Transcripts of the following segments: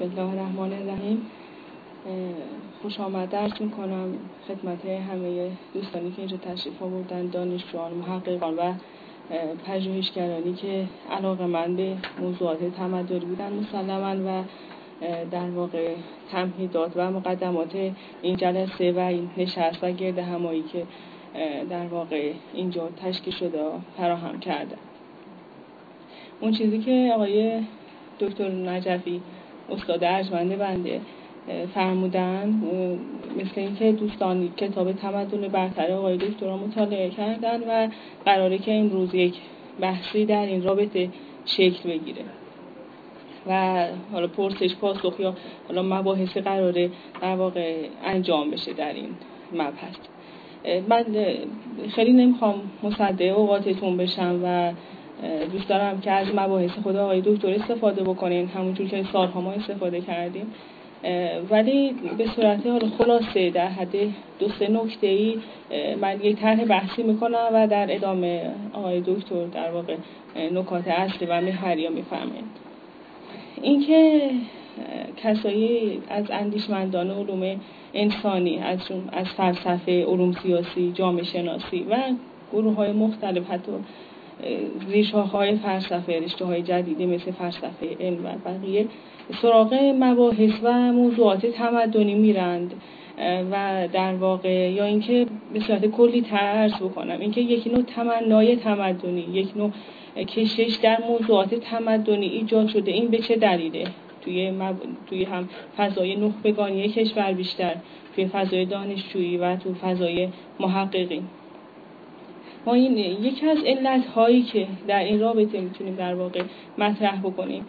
بسم الله الرحمن الرحیم. خوش آمد. درس می‌کنم. خدمت همه دوستانی که اینجا تشریف آوردن دانشجویان محققان و پژوهشگرانی که علاقه من به موضوعات تمدنی بودن مسلما و در واقع تمهیدات و مقدمات این جلسه و این نشست و گرد همایی که در واقع اینجا تشکیل شده فراهم کرده اون چیزی که آقای دکتر نجفی استاد ارجمند بنده فرمودن. مثل اینکه دوستان کتاب تمدن برتر آقای دکتر مطالعه کردن و قراره که این روز یک بحثی در این رابطه شکل بگیره. و حالا پرسش پاسخ یا حالا مباحث قراره در واقع انجام بشه در این مبحث. من خیلی نمی‌خوام مصدع اوقاتتون بشم و دوست دارم که از مباحث خود آقای دکتر استفاده بکنین. همونجور که سالها ما استفاده کردیم. ولی به صورت حال خلاصه در حد دو سه نکته ای من یک طرح بحثی می‌کنم و در ادامه آقای دکتر در واقع نکات اصلی و محوری ها می‌فهمین اینکه کسایی از اندیشمندان علوم انسانی از از فلسفه علوم سیاسی جامعه شناسی و گروه های مختلف حتی ریشه های فلسفه رشته های جدیدی مثل فلسفه علم و بقیه سراغ مباحث و موضوعات تمدنی میرند و در واقع یا اینکه به صورت کلی ترس بکنم. اینکه یک نوع تمنای تمدنی یک نوع کشش در موضوعات تمدنی ایجاد شده این به چه دلیله؟ توی, مب... توی هم فضای نخبگانی کشور بیشتر توی فضای دانشجویی و تو فضای محققین. ما این یکی از علت هایی که در این رابطه می‌تونیم در واقع مطرح بکنیم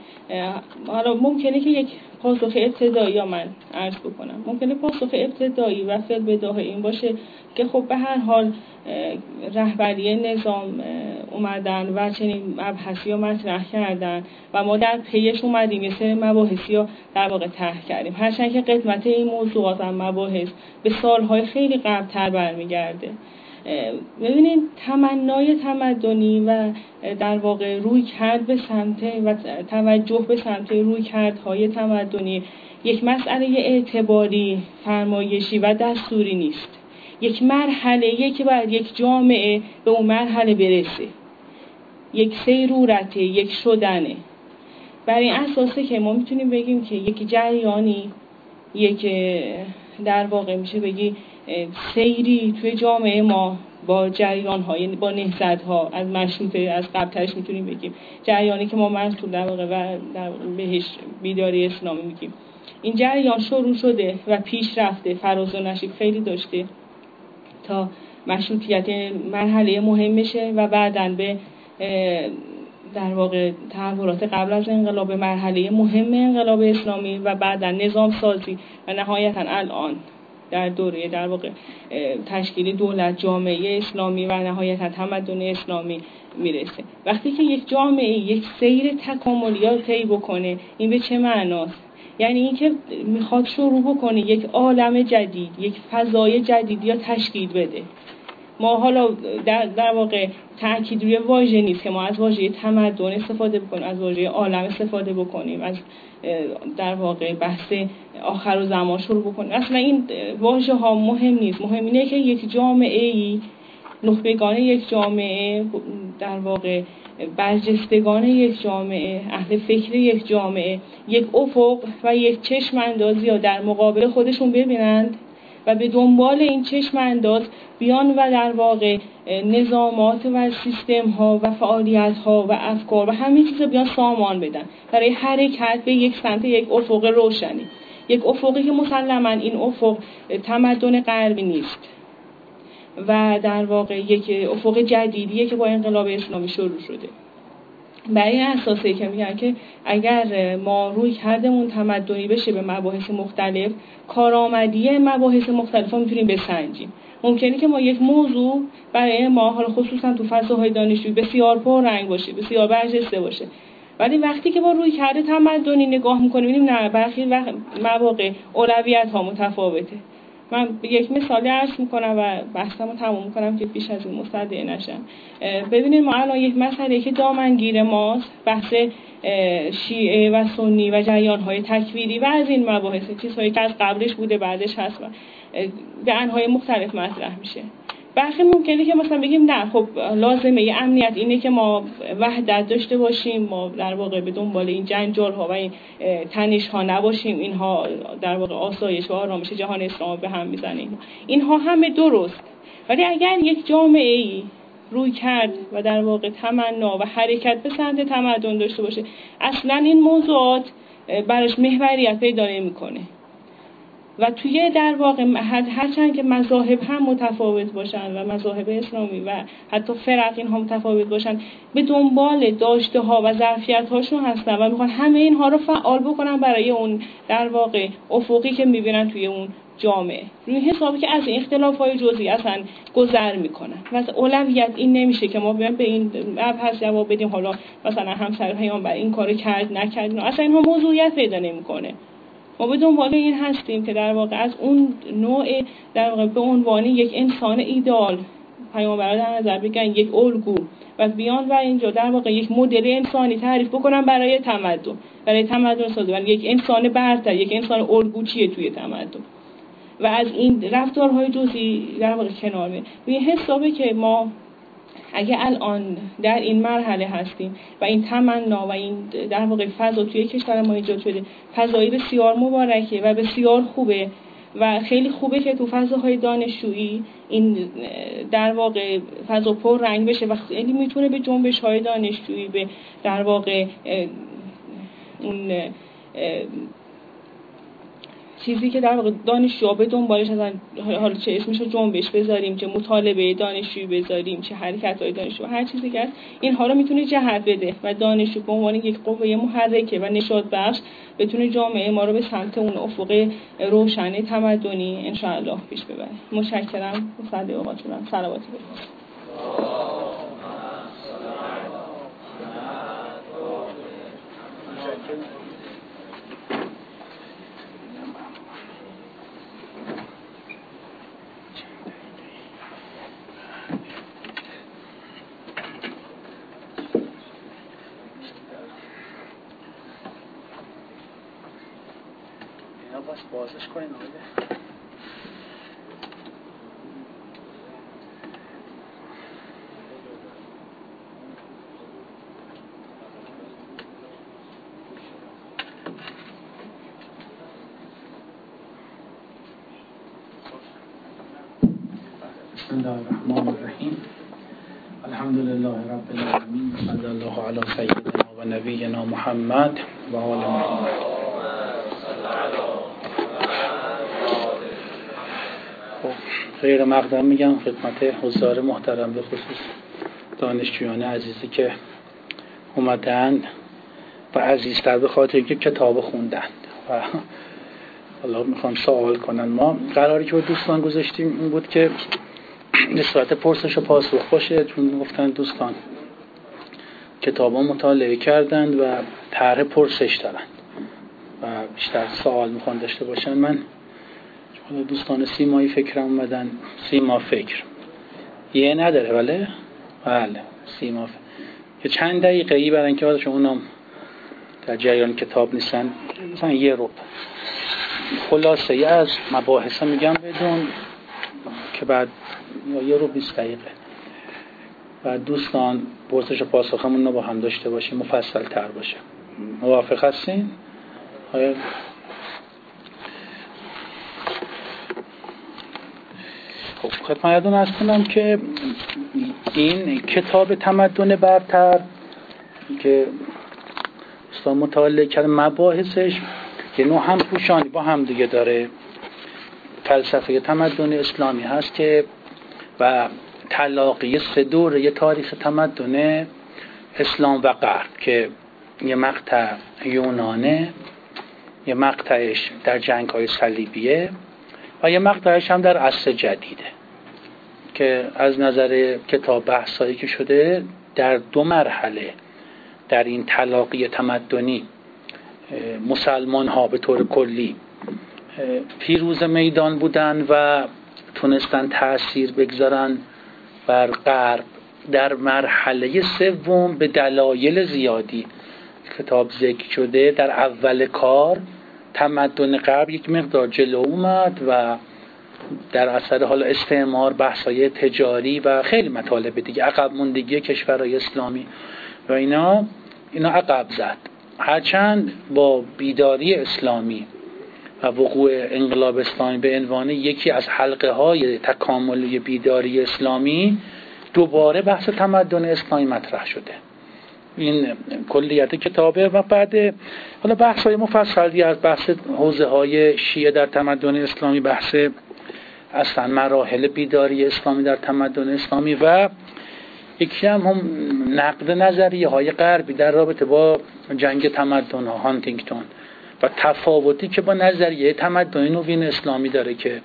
حالا ممکنه که یک پاسخ ابتدایی یا من عرض بکنم. ممکنه پاسخ ابتدایی و فعل بداه این باشه که خب به هر حال رهبری نظام اومدن و چنین مبحثی رو مطرح کردن و ما در پیش اومدیم یه سری مباحثی رو در واقع طرح کردیم. هرچند که قدمت این موضوعات و مباحث به سالهای خیلی قبلتر برمیگرده. ببینید تمنای تمدنی و در واقع روی کرد به سمت و توجه به سمت روی کردهای تمدنی یک مسئله اعتباری فرمایشی و دستوری نیست. یک مرحله که باید یک جامعه به اون مرحله برسه. یک سیرورته یک شدنه. برای این اساسه که ما می‌تونیم بگیم که یک جریانی یک در واقع میشه بگی سیری توی جامعه ما با جریان ها یعنی با نهزت ها از مشروطه از قبلترش می‌تونیم بگیم. جریانی که ما منصور در واقع و در بهش بیداری اسلامی میگیم. این جریان شروع شده و پیش رفته فراز و نشیب خیلی داشته تا مشروطیت مرحله مهمشه و بعدا به در واقع تحولات قبل از انقلاب مرحله مهم انقلاب اسلامی و بعدا نظام سازی و نهایتا الان در دوره در واقع تشکیل دولت جامعه اسلامی و نهایتا تمدن اسلامی می‌رسه. وقتی که یک جامعه یک سیر تکاملی طی بکنه این به چه معناست؟ یعنی اینکه می‌خواد شروع بکنه یک عالم جدید یک فضای جدید یا تشکیل بده. ما حالا در, در واقع تاکید روی واژه نیست که ما از واژه تمدن استفاده بکنیم از واژه عالم استفاده بکنیم از در واقع بحث آخر و زمان شروع بکنیم. اصلا این واژه ها مهم نیست. مهم اینه که یک جامعه ای نخبگان یک جامعه در واقع برجستگان یک جامعه اهل فکر یک جامعه یک افق و یک چشم اندازی یا در مقابل خودشون ببینند. و به دنبال این چشم انداز بیان و در واقع نظامات و سیستم ها و فعالیت ها و افکار و همه چیز بیان سامان بدن. برای حرکت به یک سمت یک افق روشنی یک افقی که مسلما این افق تمدن غربی نیست. و در واقع یک افق جدیدیه که با انقلاب اسلامی شروع شده. برای این اساسه که میگن که اگر ما روی کردمون تمدنی بشه به مباحث مختلف کارآمدی مباحث مختلف می‌تونیم بسنجیم. ممکنه که ما یک موضوع برای ما حالا خصوصا تو فضاهای دانشجویی بسیار پر رنگ باشه بسیار برجسته باشه. ولی وقتی که ما روی کرده تمدنی نگاه می‌کنیم نه برخی مواقع اولویت ها متفاوته. من یک مثالی عرض می‌کنم و بحثمو تموم می‌کنم که بیش از این مصدع نشم. ببینید ما الان یک مسئله که دامنگیر ماست بحث شیعه و سنی و جریان های تکویری و از این مباحث چیزهایی که از قبلش بوده بعدش هست و به انهای مختلف مطرح میشه. برخی ممکنه که مثلا بگیم نه خب لازمه یه امنیت اینه که ما وحدت داشته باشیم ما در واقع به دنبال این جنجال ها و این تنش ها نباشیم اینها در واقع آسایش و آرامش جهان اسلام به هم می‌زنیم. اینها همه درست. ولی اگر یک جامعه ای روی کرد و در واقع تمنا و حرکت به سمت تمدن داشته باشه اصلا این موضوعات برش محوریت پیدا نمی‌کنه. و توی در واقع هرچند که مذاهب هم متفاوت باشن و مذاهب اسلامی و حتی فرق اینها متفاوت باشن به دنبال داشته ها و ظرفیت هاشون هستن و می‌خوان همه اینها رو فعال بکنن برای اون در واقع افقی که می‌بینن توی اون جامعه. روی حسابی که از این اختلاف های جزئی اصلا گذر می‌کنن. و اولویت این نمیشه که ما بیان به این مبحث جواب بدیم حالا مثلا همسر پیامبر این کارو کرد نکرد اصلا اینها موضوعیت پیدا نمی‌کنه. ما به دنبال این هستیم که در واقع از اون نوع در واقع به عنوان یک انسان ایدال پیامبر در نظر بگن یک الگو. و بیان و اینجا در واقع یک مدل انسانی تعریف بکنم برای تمدن. برای تمدن سازی. یک انسان برتر یک انسان الگو چیه توی تمدن؟ و از این رفتارهای جزئی در واقع کنار می حسابه که ما اگه الان در این مرحله هستیم و این تمنا و این در واقع فضا توی کشور ما ایجاد شده فضایی بسیار مبارکه و بسیار خوبه و خیلی خوبه که تو فضاهای دانشجویی این در واقع فضا پر رنگ بشه و خیلی می‌تونه به جنبش های دانشجویی به در واقع اون چیزی که در واقع دانشجو به دنبالش از حالا چه اسمشو جنبش بذاریم چه مطالبه دانشجویی بذاریم چه حرکت های دانشجو هر چیزی که هست اینها رو می‌تونه جهت بده و دانشجو به عنوان یک قوه محرکه و نشاط بخش بتونه جامعه ما رو به سمت اون افق روشن تمدنی انشاءالله پیش ببره. متشکرم. صد اوقاتونم صلواتی بازش بسم الله الرحمن الرحیم. الحمد لله رب العالمین. صلی الله علی سیدنا و نبینا محمد و آل محمد. غیر مقدم میگم خدمت حضار محترم به خصوص دانشجویان عزیزی که اومدن و عزیزتر به خاطر اینکه کتاب خوندن. و حالا می‌خوام سوال کنن ما قراری که با دوستان گذاشتیم این بود که نسبت پرسش و پاسخ باشه چون گفتن دوستان کتاب مطالعه کردند و طرح پرسش دارند و بیشتر سوال می‌خوان داشته باشن. من دوستان سیمایی فکر اومدن. سیما فکر. یه نداره بله؟ بله سیما فکر که چند دقیقه ای برای اینکه شما اونم در جریان کتاب نیستن. مثلا یه روب خلاصه از مباحثه میگم بدون که بعد یا یه رو بیست دقیقه. و دوستان پرسش پاسخمون رو با هم داشته باشیم مفصل تر باشه. موافق هستین؟ خب خدمتتون از کنم که این کتاب تمدن برتر که استاد مطالعه کرده مباحثش یه نوع هم پوشانی با هم دیگه داره. فلسفه تمدن اسلامی هست که و تلاقی سه دور یه تاریخ تمدن اسلام و غرب که یه مقطع یونانه یه مقطعش در جنگ های صلیبیه و یه مقطعش هم در عصر جدیده که از نظر کتاب بحثایی که شده در دو مرحله در این تلاقی تمدنی مسلمان ها به طور کلی پیروز میدان بودن و تونستن تاثیر بگذارن بر غرب. در مرحله سوم به دلایل زیادی. کتاب ذکر شده در اول کار تمدن غرب یک مقدار جلو اومد و در اثر حالا استعمار بحثای تجاری و خیلی مطالب دیگه عقب موندگی کشورهای اسلامی و اینا اینا عقب زد. هرچند با بیداری اسلامی و وقوع انقلاب اسلامی به عنوان یکی از حلقه های تکاملی بیداری اسلامی دوباره بحث تمدن اسلامی مطرح شده. این کلیت کتابه و بعد حالا بحث های مفصلی از بحث حوزه های شیعه در تمدن اسلامی بحث اصلا مراحل بیداری اسلامی در تمدن اسلامی و یکی هم, هم نقد نظریه های غربی در رابطه با جنگ تمدن ها هانتینگتون. و تفاوتی که با نظریه تمدن نوین اسلامی داره که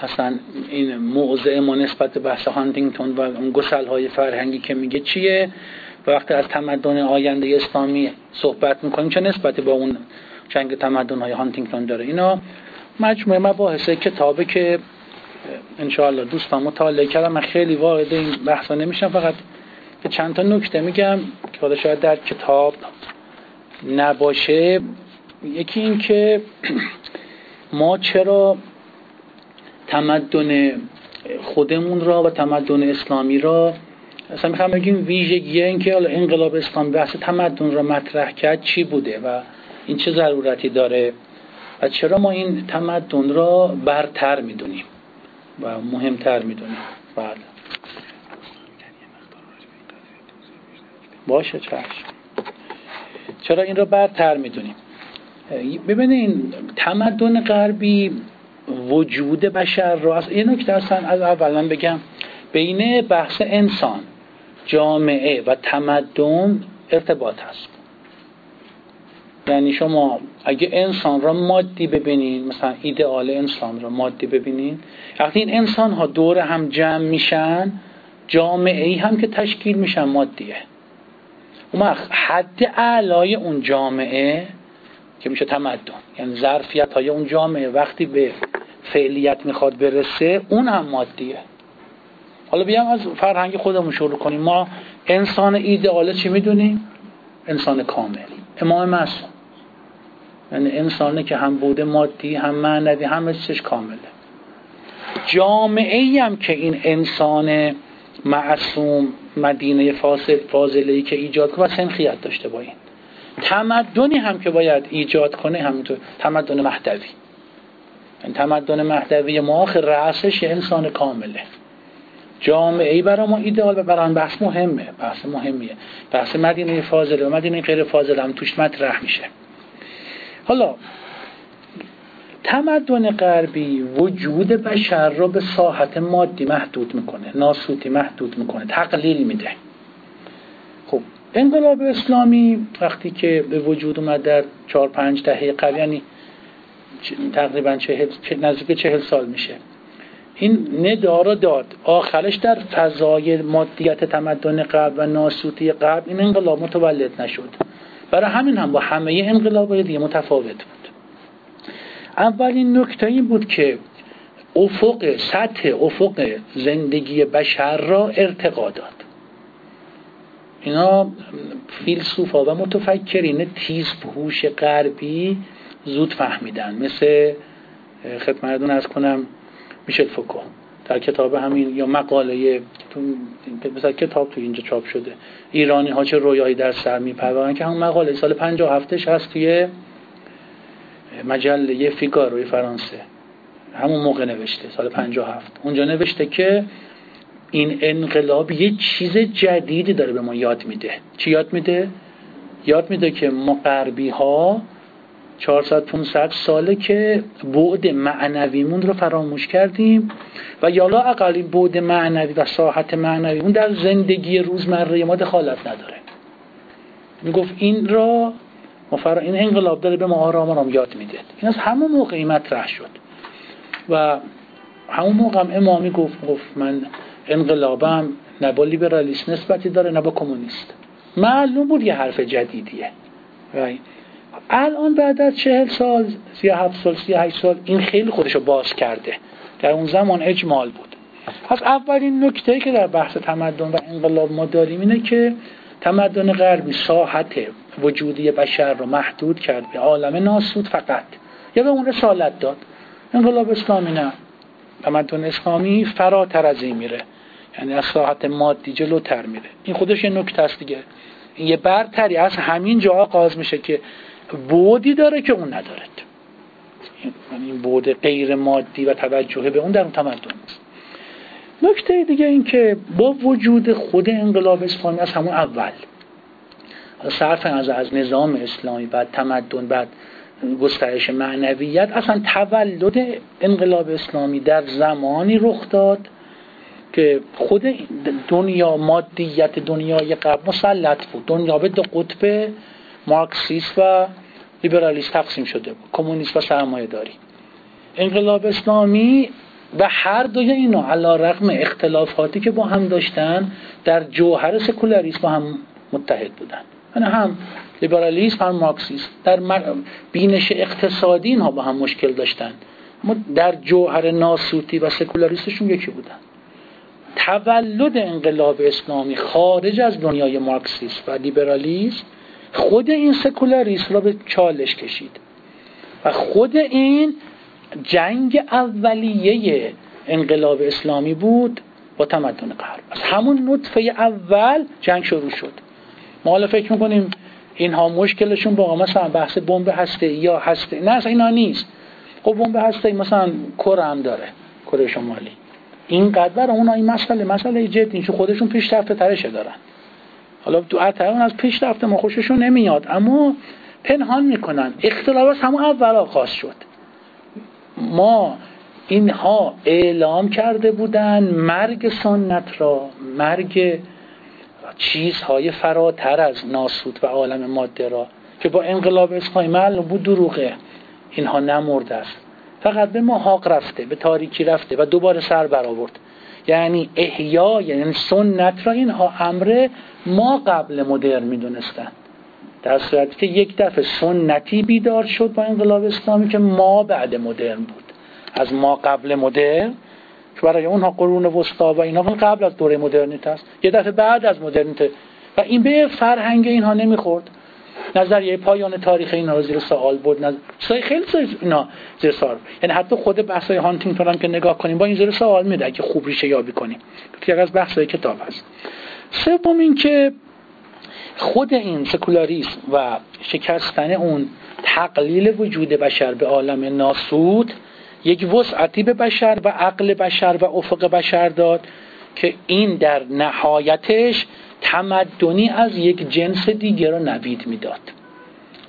اصلا این موضع ما نسبت بحث هانتینگتون و اون گسل های فرهنگی که میگه چیه؟ و وقتی از تمدن آینده اسلامی صحبت می‌کنیم چه نسبتی با اون جنگ تمدن های هانتینگتون داره؟ اینا مجموعه مباحث کتابه که انشاءالله دوستان مطالعه کردم من خیلی وارد این بحثا نمیشم فقط به چند تا نکته میگم که حالا شاید در کتاب نباشه. یکی این که ما چرا تمدن خودمون را و تمدن اسلامی را اصلا می‌خوام بگیم ویژگی این که حالا انقلاب اسلامی بحث تمدن را مطرح کرد چی بوده و این چه ضرورتی داره و چرا ما این تمدن را برتر می‌دونیم و مهمتر می‌دونیم؟ بله. باشه چشم. چرا این را برتر می‌دونیم؟ ببینین تمدن غربی وجود بشر را از این نکته اصلا از اولا بگم بین بحث انسان جامعه و تمدن ارتباط هست. یعنی شما اگه انسان را مادی ببینین مثلا ایدئال انسان را مادی ببینین وقتی این انسان ها دور هم جمع میشن جامعه ای هم که تشکیل میشن مادیه. اون حد اعلای اون جامعه که میشه تمدن. یعنی ظرفیت های اون جامعه وقتی به فعلیت می‌خواد برسه اون هم مادیه. حالا بیام از فرهنگ خودمون شروع کنیم. ما انسان ایدئال چی می‌دونیم؟ انسان کامل. امام معصوم یعنی انسانه که هم بوده مادی هم معنوی همه چیزش کامله. جامعه ای هم که این انسان معصوم مدینه فاضله ای که ایجاد کنه و سنخیت داشته با این. تمدنی هم که باید ایجاد کنه همینطور. تمدن مهدوی. این یعنی تمدن مهدوی ما آخر رأسش انسان کامله. جامعه ای برای ما ایدئال و برای بحث مهمه. بحث مهمیه. بحث مدینه فاضله و مدینه غیر فاضله هم توش مطرح میشه. حالا تمدن غربی وجود بشر را به ساحت مادی محدود می‌کنه. ناسوتی محدود می‌کنه. تقلیل میده. انقلاب اسلامی وقتی که به وجود اومد در چهار پنج دهه قبل یعنی تقریبا چهل نزدیک چهل سال میشه. این ندا را داد. آخرش در فضای مادیت تمدن قبل و ناسوتی قبل این انقلاب متولد نشد. برای همین هم با همه انقلاب دیگه متفاوت بود. اولین نکته این بود که افق سطح افق زندگی بشر را ارتقا داد. اینا فیلسوفا و متفکرین تیز هوش غربی زود فهمیدن. مثل خدمتتون از کنم میشل فوکو. در کتاب همین یا مقاله مثلا کتاب تو اینجا چاپ شده. ایرانی ها چه رویایی در سر میپرورن که همون مقاله سال 57 هست توی مجله فیگاروی فرانسه. همون موقع نوشته سال 57 اونجا نوشته که این انقلاب یه چیز جدیدی داره به ما یاد میده. چی یاد میده؟ یاد میده که ما غربی ها 400 500 ساله که بعد معنویمون رو فراموش کردیم و یالا اقلی بعد معنوی و ساحت معنویمون در زندگی روزمره ما دخالت نداره. می‌گفت این را مفر... این انقلاب داره به ما آرام آرام یاد میده. این از همون موقعی مطرح شد. و همون موقع هم امامی گفت گفت من انقلابم نه با لیبرالیسم نسبتی داره نه با کمونیست. معلوم بود یه حرف جدیدیه. الان بعد از چهل سال سی هفت سال سی هشت سال این خیلی خودشو باز کرده. در اون زمان اجمال بود. پس اولین نکته که در بحث تمدن و انقلاب ما داریم اینه که تمدن غربی ساحت وجودی بشر رو محدود کرد به عالم ناسود فقط. یا به اون رسالت داد. انقلاب اسلامی نه. تمدن اسلامی فراتر از این میره. یعنی از ساحت مادی جلوتر میره. این خودش یه نکته است دیگه. یه برتری از همین جا آغاز میشه که بودی داره که اون ندارد یعنی این بود غیر مادی و توجه به اون در اون تمدن است. نکته دیگه این که با وجود خود انقلاب اسلامی از همون اول صرف از از نظام اسلامی بعد تمدن بعد گسترش معنویت اصلا تولد انقلاب اسلامی در زمانی رخ داد که خود دنیا مادیت دنیای قبل مسلط بود. دنیا به دو قطب مارکسیست و لیبرالیست تقسیم شده بود. کمونیست و سرمایه داری انقلاب اسلامی و هر دوی اینا علا رقم اختلافاتی که با هم داشتن در جوهر سکولاریسم با هم متحد بودن. یعنی هم لیبرالیسم هم مارکسیست در بینش اقتصادی اینها با هم مشکل داشتن. اما در جوهر ناسوتی و سکولاریستشون یکی بودن. تولد انقلاب اسلامی خارج از دنیای مارکسیست و لیبرالیسم خود این سکولاریسم را به چالش کشید. و خود این جنگ اولیه انقلاب اسلامی بود با تمدن غرب. از همون نطفه اول جنگ شروع شد. ما حالا فکر می‌کنیم اینها مشکلشون با مثلا بحث بمب هسته یا هسته نه اصلا اینا نیست. خب بمب هسته مثلا کره هم داره کره شمالی. این قدر اونا این مسئله مسئله جدی چون خودشون پیشرفته ترشه دارن. حالا تو اون از پیشرفته ما خوششون نمیاد اما پنهان می‌کنن. اختلاف همون اول آغاز شد. ما اینها اعلام کرده بودن مرگ سنت را مرگ چیزهای فراتر از ناسود و عالم ماده را که با انقلاب اسلامی معلوم بود دروغه. اینها نمرده است. فقط به محاق رفته به تاریکی رفته و دوباره سر برآورد. یعنی احیا یعنی سنت را اینها امر ما قبل مدرن می‌دونستن در صورتی که یک دفعه سنتی بیدار شد با انقلاب اسلامی که ما بعد مدرن بود. از ما قبل مدرن که برای اونها قرون وسطا و اینا قبل از دوره مدرنیت است. یه دفعه بعد از مدرنیته و این به فرهنگ اینها نمی‌خورد. نظریه پایان تاریخ اینها زیر سوال بود نظر... خیلی اینا زیر سوال یعنی حتی خود بحثای هانتینگتون هم که نگاه کنیم با این زیر سوال میده که خوب ریشه یابی کنیم. که از بحثای کتاب هست. سوم این که خود این سکولاریسم و شکستن اون تقلیل وجود بشر به عالم ناسود یک وسعتی به بشر و عقل بشر و افق بشر داد. که این در نهایتش تمدنی از یک جنس دیگر رو نوید می‌داد.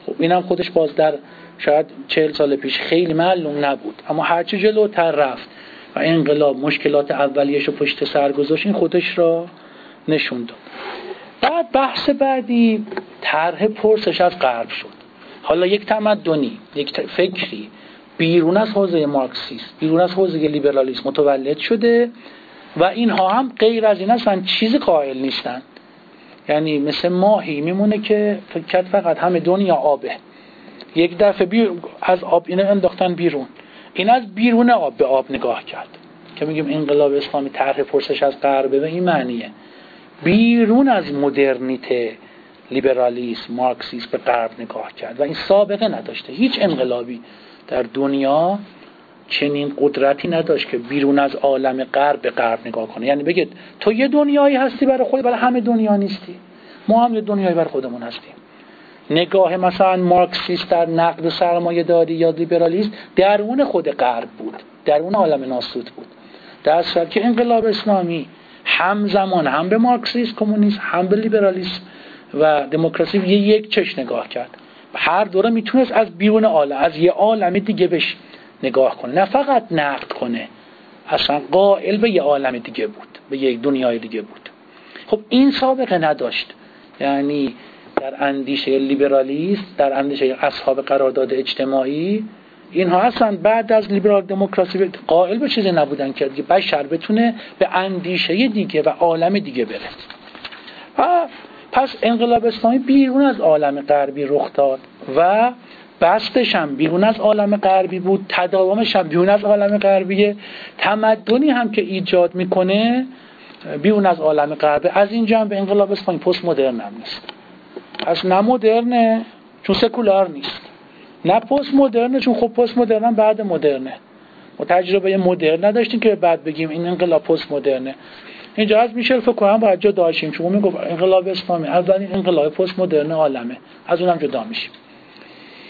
خب اینم خودش باز در شاید چهل سال پیش خیلی معلوم نبود. اما هرچی جلوتر رفت و انقلاب مشکلات اولیش رو پشت سر گذاشت این خودش را نشون داد. بعد بحث بعدی طرح پرسش از غرب شد. حالا یک تمدنی یک فکری بیرون از حوزه مارکسیست بیرون از حوزه لیبرالیسم متولد شده. و اینها هم غیر از این هستن چیز قائل نیستن. یعنی مثل ماهی میمونه که فکر فقط همه دنیا آبه. یک دفعه از آب اینه انداختن بیرون. این از بیرون آب به آب نگاه کرد. که میگیم انقلاب اسلامی طرح پرسش از غربه به این معنیه. بیرون از مدرنیته لیبرالیسم مارکسیسم به غرب نگاه کرد و این سابقه نداشته. هیچ انقلابی در دنیا چنین قدرتی نداشت که بیرون از عالم غرب به غرب نگاه کنه. یعنی بگید تو یه دنیایی هستی برای خود برای همه دنیا نیستی. ما هم یه دنیایی برای خودمون هستیم. نگاه مثلا مارکسیست در نقد سرمایه داری یا لیبرالیسم درون خود غرب بود درون عالم ناسود بود. در صورت که انقلاب اسلامی همزمان هم به مارکسیسم کمونیسم هم به لیبرالیسم و دموکراسی یه یک چش نگاه کرد. هر دوره می‌تونست از بیرون عالم از یه عالم دیگه بشه. نگاه کنه. نه فقط نقد کنه. اصلا قائل به یه عالم دیگه بود. به یک دنیای دیگه بود. خب این سابقه نداشت. یعنی در اندیشه لیبرالیست در اندیشه اصحاب قرارداد اجتماعی اینها اصلا بعد از لیبرال دموکراسی قائل به چیزی نبودن که بشر بتونه به اندیشه دیگه و عالم دیگه بره. پس انقلاب اسلامی بیرون از عالم غربی رخ داد و بستش هم بیرون از عالم غربی بود تداومش هم بیرون از عالم غربیه. تمدنی هم که ایجاد می‌کنه بیرون از عالم غربه از اینجا هم به انقلاب اسلامی پست مدرن هم نیست. پس نه مدرنه چون سکولار نیست. نه پست مدرنه چون خب پست مدرن بعد مدرنه. ما تجربه مدرن نداشتیم که بعد بگیم این انقلاب پست مدرنه. اینجا از میشل فکر کنم باید جدا داشتیم. چون می‌گفت انقلاب اسلامی اولین انقلاب پست مدرن عالمه. از اونم جدا میشیم.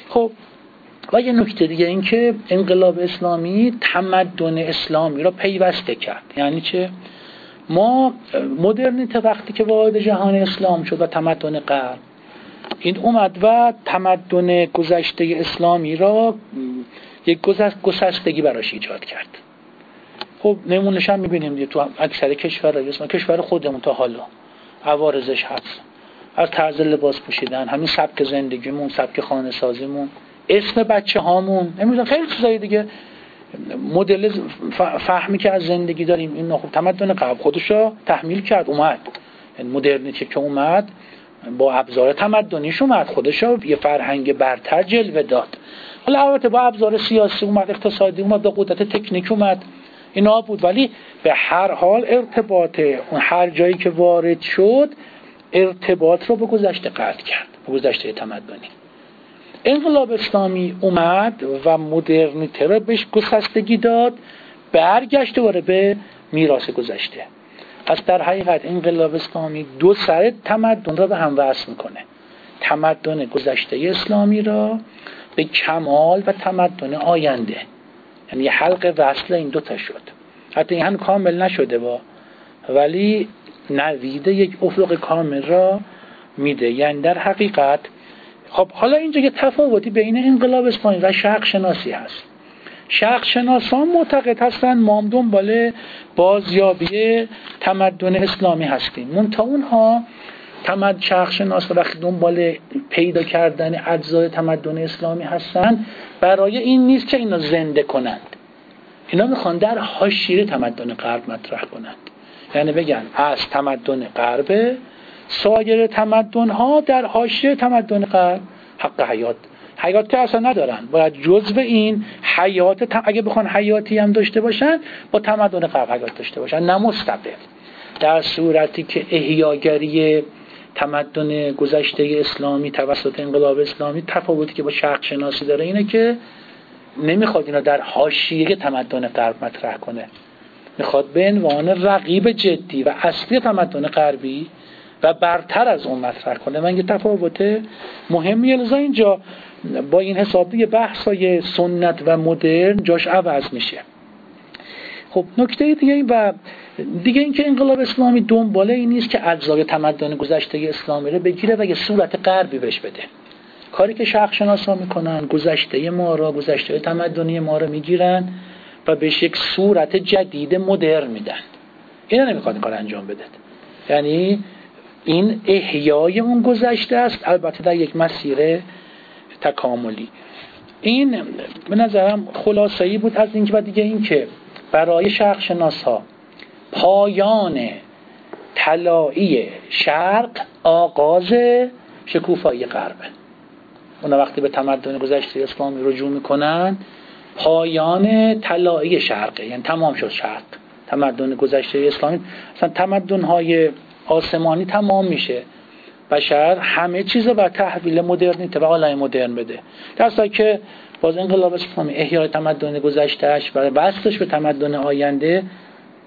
خب و یه نکته دیگه این که انقلاب اسلامی تمدن اسلامی را پیوسته کرد. یعنی چه؟ ما مدرنیت وقتی که وارد جهان اسلام شد و تمدن غرب این اومد و تمدن گذشته اسلامی را یک گسستگی براش ایجاد کرد. خب نمونش هم می‌بینیم دیگه تو اکثر کشور کشور خودمون تا حالا. عوارزش هست. از طرز لباس پوشیدن همین سبک زندگیمون سبک خانه سازیمون اسم بچه هامون نمی‌دونم خیلی چیزایی دیگه. مدل فهمی که از زندگی داریم این خب تمدن قبل خودش رو تحمیل کرد اومد. یعنی مدرنیتی که اومد با ابزار تمدنیش اومد خودش یه فرهنگ برتر جلوه داد. حالا البته با ابزار سیاسی اومد اقتصادی اومد با قدرت تکنیک اومد. اینا بود ولی به هر حال ارتباط اون هر جایی که وارد شد ارتباط رو به گذشته قطع کرد به گذشته تمدنی. انقلاب اسلامی اومد و مدرنیته رو بهش گسستگی داد برگشت دوباره به میراث گذشته. پس در حقیقت انقلاب اسلامی دو سر تمدن را به هم وصل می‌کنه. تمدن گذشته اسلامی را به کمال و تمدن آینده. یعنی حلق وصل این دوتا شد. حتی این هم کامل نشده با. ولی نویده یک افق کامل را میده. یعنی در حقیقت خب حالا اینجا یه تفاوتی بین انقلاب اسلامی و شرق شناسی هست. شرق شناسان معتقد هستن ما دنبال بازیابی تمدن اسلامی هستیم. منتها اونها تمد شرق شناس وقتی دنبال پیدا کردن اجزای تمدن اسلامی هستن برای این نیست که اینا زنده کنند. اینا می‌خوان در حاشیه تمدن غرب مطرح کنند. یعنی بگن از تمدن غرب سایر تمدن ها در حاشیه تمدن غرب حق حیات. حیات که اصلا ندارن. باید جزو این حیات اگه بخوان حیاتی هم داشته باشن با تمدن غرب حیات داشته باشن. نه در صورتی که احیاگری تمدن گذشته اسلامی توسط انقلاب اسلامی تفاوتی که با شرق شناسی داره اینه که نمی‌خواد اینا در حاشیه تمدن غرب مطرح کنه. می‌خواد به عنوان رقیب جدی و اصلی تمدن غربی و برتر از اون مطرح کنه. من یه تفاوت مهمی الزا اینجا با این حساب دیگه بحثای سنت و مدرن جاش عوض میشه. خب نکته دیگه و دیگه اینکه انقلاب اسلامی دنباله این نیست که اجزای تمدن گذشته اسلامی رو بگیره و یه صورت غربی بهش بده. کاری که شرق شناسا می‌کنن گذشته ما را گذشته تمدنی ما را می‌گیرن. و بهش یک صورت جدید مدرن میدن. اینا نمی‌خواد این کار انجام بده یعنی این احیای اون گذشته است البته در یک مسیر تکاملی. این به نظرم خلاصایی بود از اینکه و دیگه اینکه برای شرق شناس ها پایان طلایی شرق آغاز شکوفایی غربه. اونا وقتی به تمدن گذشته اسلامی رجوع می‌کنن پایان طلایی شرقه یعنی تمام شد شرق. تمدن گذشته اسلامی اصلا تمدن های آسمانی تمام میشه. بشر همه چیز رو بر تحویل مدرنیته و عالم مدرن بده. در که باز انقلاب اسلامی احیای تمدن گذشتهش و بستش به تمدن آینده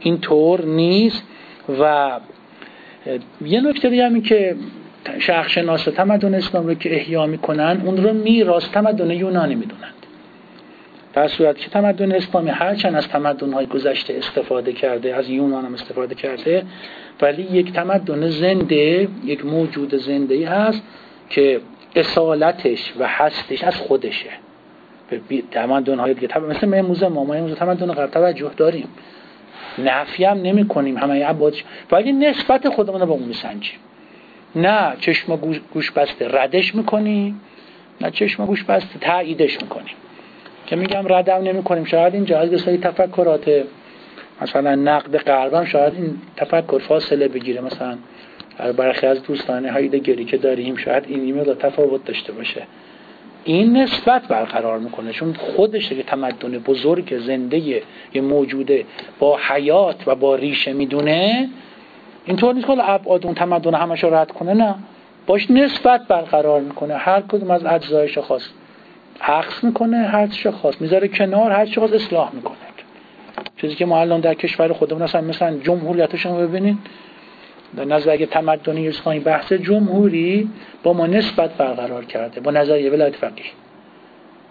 اینطور نیست. و یه نکته دیگه همین که شرق شناس تمدن اسلام رو که احیا می‌کنن اون رو میراث تمدن یونانی می‌دونند در صورت که تمدن اسلامی هرچند از تمدن های گذشته استفاده کرده از یونان هم استفاده کرده ولی یک تمدن زنده یک موجود زنده ای هست که اصالتش و هستش از خودشه. تمدن های دیگه. مثل امروز ما ما امروز تمدن قبل توجه داریم. نفی هم نمی کنیم همه عبادش ولی نسبت خودمون رو با اون میسنجیم. نه چشم گوش بسته ردش می‌کنیم نه چشم گوش بسته تاییدش می‌کنیم که میگم ردم نمی کنیم شاید این جهاز بسایی تفکرات مثلا نقد غربم شاید این تفکر فاصله بگیره. مثلا برخی از دوستان هایدگری که داریم شاید این ایمیل تفاوت داشته باشه. این نسبت برقرار می‌کنه. چون خودش یه تمدن بزرگ زنده یه موجوده با حیات و با ریشه می‌دونه. اینطور نیست که ابعاد اون تمدن همش رد کنه نه. باش نسبت برقرار می‌کنه. هر کدوم از اجزایش خاص. عکس می‌کنه هر چیز خاص. می‌ذاره کنار هر چیز خاص اصلاح می‌کنه. چیزی که ما الان در کشور خودمون اصلا مثلا جمهوریتش رو ببینید در نظر تمدنی اسلامی بحث جمهوری با ما نسبت برقرار کرده با نظریه ولایت فقیه.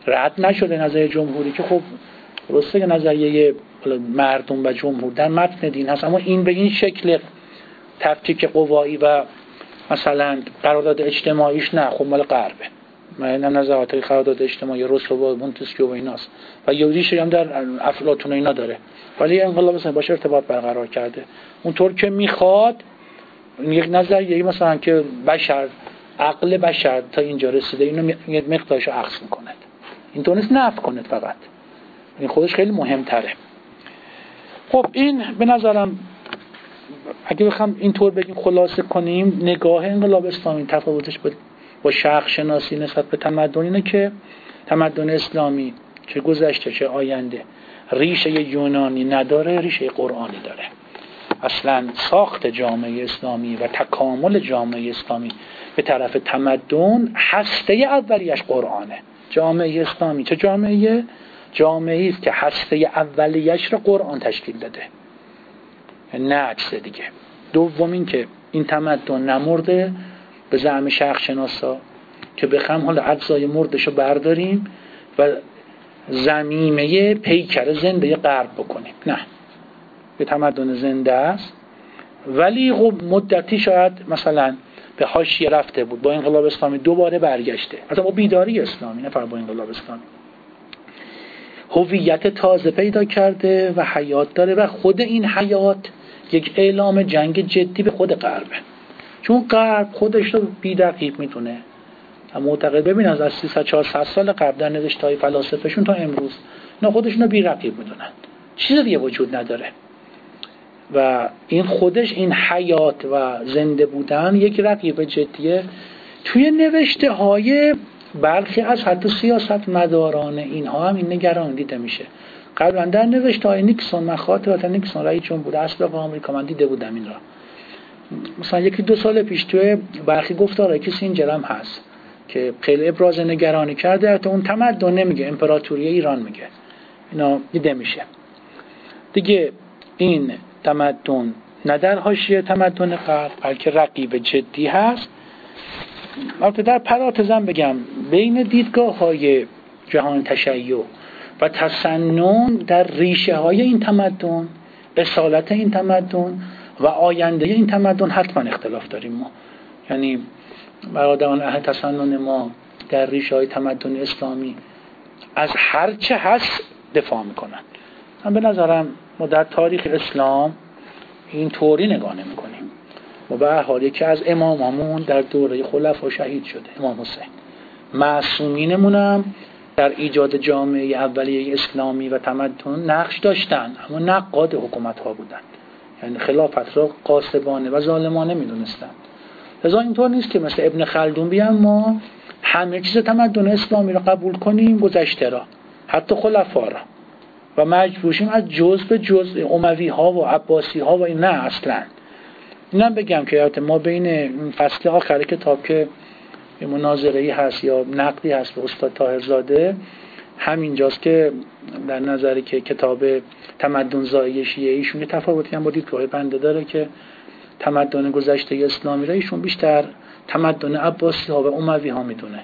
رد نشده نظریه جمهوری که خب درسته که نظریه مردم و جمهور در متن دین هست اما این به این شکل تفکیک قوایی و مثلا قرارداد اجتماعیش نه خب مال غربه. من نظرات قرارداد اجتماعی رسل و مونتسکیو و ایناست. و یه ریشه هم در افلاطون اینا داره. ولی انقلاب مثلا باشه ارتباط برقرار کرده. اونطور که می‌خواد یک نظریه مثلا که بشر عقل بشر تا اینجا رسیده اینو یه مقدارش عکس می‌کند. این نیست نفت کند فقط. این خودش خیلی مهمتره. خب این به نظرم اگه بخوام اینطور بگیم خلاصه کنیم نگاه انقلاب اسلامی تفاوتش با شرق شناسی نسبت به تمدن اینه که تمدن اسلامی چه گذشته چه آینده ریشه یونانی نداره ریشه قرآنی داره. اصلا ساخت جامعه اسلامی و تکامل جامعه اسلامی به طرف تمدن هسته اولیش قرآنه. جامعه اسلامی چه جامعه؟ جامعه است که هسته اولیش رو قرآن تشکیل داده. نه دیگه. دوم این که این تمدن نمرده به زعم شرق شناسا که بخم حالا اجزای مردش رو برداریم و زمیمه پیکر زنده غرب بکنیم. نه. به تمدن زنده است. ولی خب مدتی شاید مثلا به حاشیه رفته بود با انقلاب اسلامی دوباره برگشته. مثلا با بیداری اسلامی نه با انقلاب اسلامی. هویت تازه پیدا کرده و حیات داره و خود این حیات یک اعلام جنگ جدی به خود غربه. چون غرب خودش رو بیدقیق می‌تونه معتقد ببین از 300 400 سال قبل در نوشته های فلاسفهشون تا امروز نه خودشون رو بی رقیب می‌دونن. چیز دیگه وجود نداره. و این خودش این حیات و زنده بودن یک رقیب جدیه. توی نوشته های برخی از حتی سیاست مداران اینها هم این نگران دیده میشه. قبلا در نوشته های نیکسون من خاطرات نیکسون رئیس جمهور اسبق آمریکا من دیده بودم این را. مثلا یکی دو سال پیش توی برخی گفتارهای که سینجرم هست که خیلی ابراز نگرانی کرده حتی اون تمدن نمیگه امپراتوری ایران میگه. اینا دیده میشه. دیگه این تمدن نه در حاشیه تمدن غرب بلکه رقیب جدی هست. البته در پراتزم بگم بین دیدگاه های جهان تشیع و تسنن در ریشه های این تمدن اصالت این تمدن و آینده این تمدن حتما اختلاف داریم ما. یعنی برادران اهل تسنن ما در ریشه های تمدن اسلامی از هر چه هست دفاع می‌کنن. من به نظرم ما در تاریخ اسلام این طوری نگاه نمی کنیم و به حال یکی از امامامون در دوره خلفا شهید شده امام حسین. معصومینمونم در ایجاد جامعه اولیه اسلامی و تمدن نقش داشتن اما نقاد حکومت ها بودن یعنی خلافت را قاسبانه و ظالمانه می‌دونستن. لذا اینطور نیست که مثل ابن خلدون بیان ما همه چیز تمدن اسلامی را قبول کنیم گذشته را حتی خلفا را. و مجبورشیم از جز به جز اموی ها و عباسی ها و این نه اصلا. اینم بگم که ما بین فصل آخر کتاب که مناظره هست یا نقدی هست به استاد طاهرزاده همینجاست که در نظری که کتاب تمدن زایی شیعه ایشون تفاوتی هم با دیدگاه بنده داره که تمدن گذشته اسلامی را ایشون بیشتر تمدن عباسی ها و اموی ها می‌دونه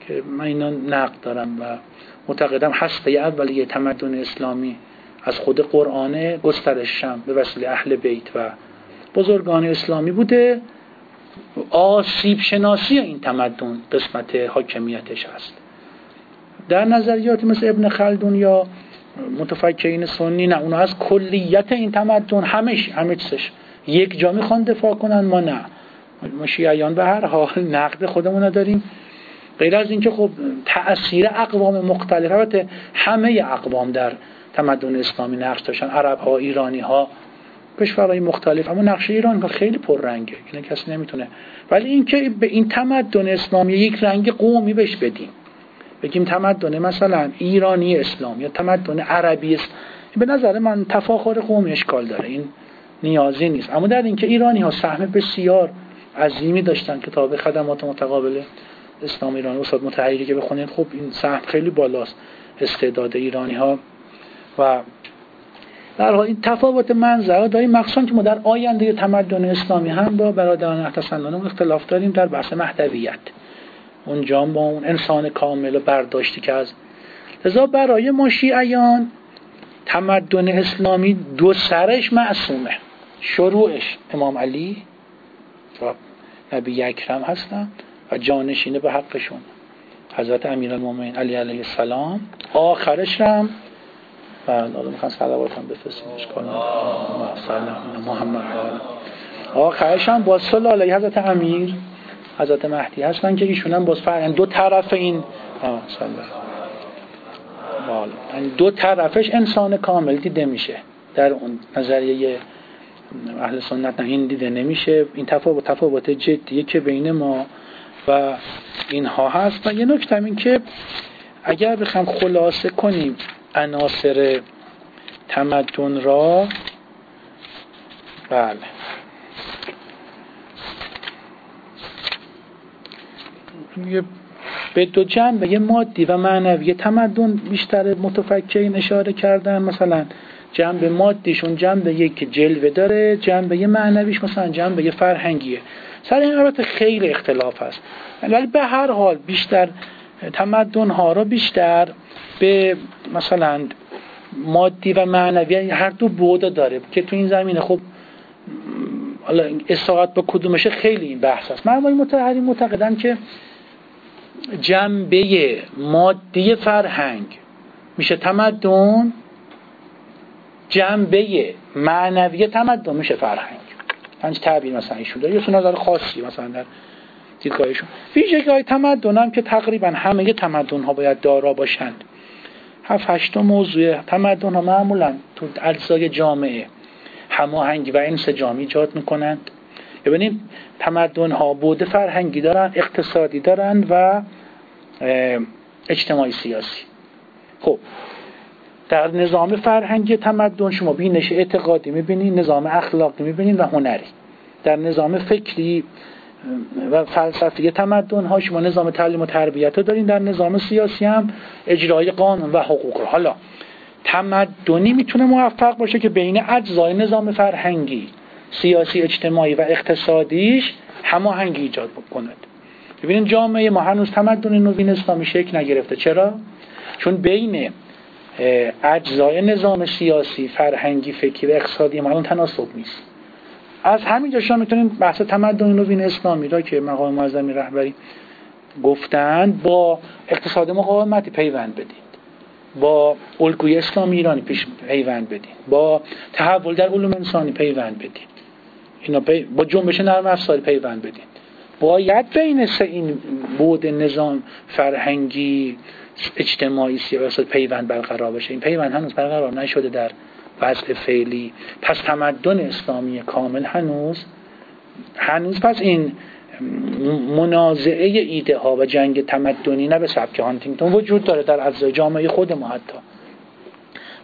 که من اینا نقد دارم و معتقدم هسته اولیه تمدن اسلامی از خود قرآن گسترشم به وسیله اهل بیت و بزرگان اسلامی بوده. آسیب شناسی این تمدن قسمت حاکمیتش هست. در نظریات مثل ابن خلدون یا متفکرین سنی نه اونا از کلیت این تمدن همش همه چیزش یک جا می‌خوان دفاع کنن ما نه. ما شیعیان به هر حال نقد خودمون داریم. غیر از اینکه خب تأثیر اقوام مختلف البته همه اقوام در تمدن اسلامی نقش داشتن عرب ها ایرانی ها کشورهای مختلف اما نقشه ایران خیلی پررنگه اینا کسی نمی‌تونه. ولی اینکه به این تمدن اسلامی یک رنگ قومی بهش بدیم. بگیم تمدن مثلا ایرانی اسلام یا تمدن عربی است به نظر من تفاخر قومی اشکال داره. این نیازی نیست. اما در اینکه ایرانی ها سهم بسیار عظیمی داشتن کتاب خدمات متقابل اسلام ایران استاد متحری که بخونید خب این سهم خیلی بالاست استعداد ایرانی ها. و در این تفاوت منظر داریم. مخصوصا که ما در آینده تمدن اسلامی هم با برادران احتسندانم اختلاف داریم در بحث مهدویت. اونجا با اون انسان کامل و برداشتی که از لذا برای ما شیعیان تمدن اسلامی دو سرش معصومه. شروعش امام علی و نبی اکرم هستن و جانشینه به حقشون. حضرت امیرالمومنین علی علیه السلام. آخرش هم و حالا می‌خوان صلوات هم بفرستیمش کنم محمد آخرش هم با علیه حضرت امیر. حضرت مهدی هستن که ایشون هم باز فرق دو طرف این دو طرفش انسان کامل دیده میشه. در اون نظریه اهل سنت نه این دیده نمیشه. این تفاوت تفاوت جدیه که بین ما و اینها هست. و یه نکته این که اگر بخوام خلاصه کنیم عناصر تمدن را بله. به دو جنبه یه مادی و معنوی تمدن بیشتر متفکرین اشاره کردن. مثلا جنبه مادیشون جنبه یک جلوه داره جنبه معنویش مثلا جنبه فرهنگیه. سر این البته خیلی اختلاف هست. ولی به هر حال بیشتر تمدن ها را بیشتر به مثلا مادی و معنوی هر دو بوده داره که تو این زمینه. خب حالا استاقت با کدومشه خیلی این بحث هست. من متحری معتقدن که جنبه مادی فرهنگ. میشه تمدن؟ جنبه معنوی تمدن میشه فرهنگ. پنج تعبیر مثلا ایشون داره. یه نظر خاصی مثلا در دیدگاهشون. ویژگی های تمدن هم که تقریبا همه تمدن ها باید دارا باشند. هفت هشت موضوع. تمدن ها معمولا تو اجزای جامعه هماهنگی و انسجام ایجاد می‌کنند. ببینید تمدن ها بوده فرهنگی دارن اقتصادی دارن و اجتماعی سیاسی. خب در نظام فرهنگی تمدن شما بینش اعتقادی می‌بینید نظام اخلاقی می‌بینید و هنری. در نظام فکری و فلسفی تمدن ها شما نظام تعلیم و تربیت رو دارین در نظام سیاسی هم اجرای قانون و حقوق حالا تمدنی می‌تونه موفق باشه که بین اجزای نظام فرهنگی سیاسی اجتماعی و اقتصادیش هماهنگی ایجاد بکند. ببینید جامعه ما هنوز تمدن نوین اسلامی شکل نگرفته. چرا؟ چون بین اجزای نظام سیاسی فرهنگی فکری و اقتصادی ما الان تناسب نیست. از همینجا شما می‌تونید بحث تمدن نوین اسلامی را که مقام معظمی رهبری گفتند با اقتصاد مقاومتی پیوند بدید. با الگوی اسلامی ایرانی پیش پیوند بدین با تحول در علوم انسانی پیوند بدین اینا با جنبش نرم افزاری پیوند بدین. باید بین سه این بود نظام فرهنگی اجتماعی سیاست پیوند برقرار بشه این پیوند هنوز برقرار نشده در وضع فعلی. پس تمدن اسلامی کامل هنوز هنوز پس این منازعه ایده ها و جنگ تمدنی نه به سبک هانتینگتون وجود داره در اجزای جامعه خود ما حتی.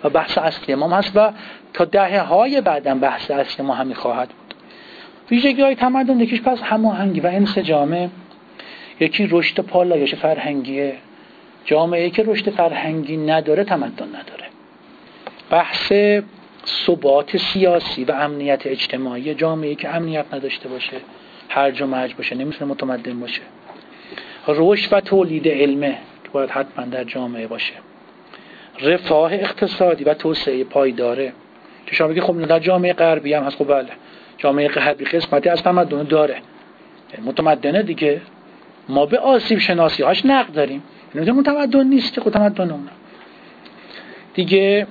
و بحث اصلی ما هست و تا دهه های بعدم بحث اصلی ما همی خواهد بود. ویژگی های تمدن یکیش پس هماهنگی و انسجامه یکی رشد پالایش فرهنگیه. جامعه که رشد فرهنگی نداره تمدن نداره. بحث ثبات سیاسی و امنیت اجتماعی. جامعه که امنیت نداشته باشه هرج و مرج باشه نمی‌تونه متمدن باشه. رشد و تولید علمه که باید حتما در جامعه باشه. رفاه اقتصادی و توسعه پایداره. که شما بگید خب در جامعه غربی هم هست خب بله. جامعه غربی قسمتی از تمدن داره. متمدنه دیگه. ما به آسیب شناسی هاش نقد داریم. یعنی متمدن نیست که تمدن اونه دیگه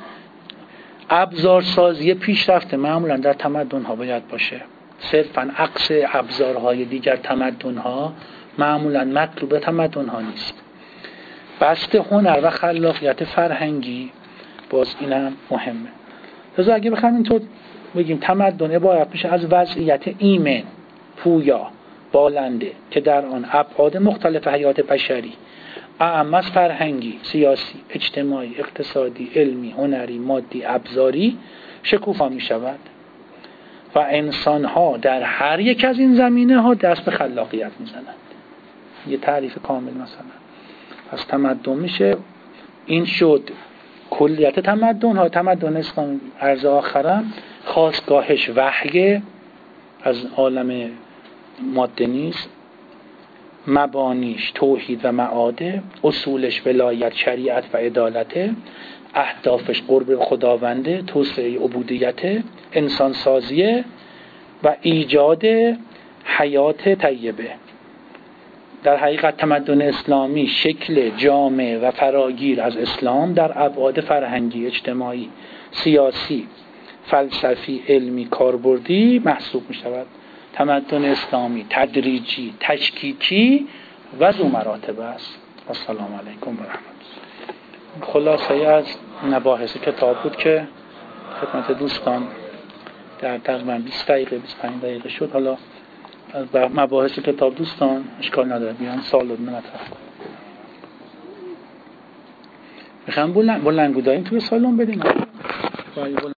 ابزار سازی پیشرفته معمولا در تمدن ها باید باشه. صرفا عکس ابزارهای دیگر تمدن ها معمولا مطلوب تمدن ها نیست. بست هنر و خلاقیت فرهنگی باز اینم مهمه. لذا اگه بخوایم اینطور بگیم تمدن عبارت میشه از وضعیت ایمن پویا بالنده که در آن ابعاد مختلف حیات بشری اعم از فرهنگی سیاسی اجتماعی اقتصادی علمی هنری مادی ابزاری شکوفا می شود و انسان ها در هر یک از این زمینه ها دست به خلاقیت می زنند یه تعریف کامل مثلا. پس تمدن میشه. این شد کلیت تمدن. ها تمدن اسلام عرض آخرم. خواستگاهش وحی از عالم ماده نیست مبانیش توحید و معاده اصولش ولایت شریعت و عدالت اهدافش قرب خداونده توسعه عبودیت انسان سازیه و ایجاد حیات طیبه. در حقیقت تمدن اسلامی شکل جامع و فراگیر از اسلام در ابعاد فرهنگی اجتماعی سیاسی فلسفی علمی کاربردی محسوب می شود تمدن اسلامی تدریجی تشکیکی و زو مراتب است. و سلام علیکم و رحمت. خلاصه از مباحث کتاب بود که خدمت دوستان در تقریبا 20 دقیقه 25 دقیقه شد. حالا از مباحث کتاب دوستان اشکال نداره. بیان سال رو مطرح کن می‌خوام بلنگو داریم توی سالون بدیم.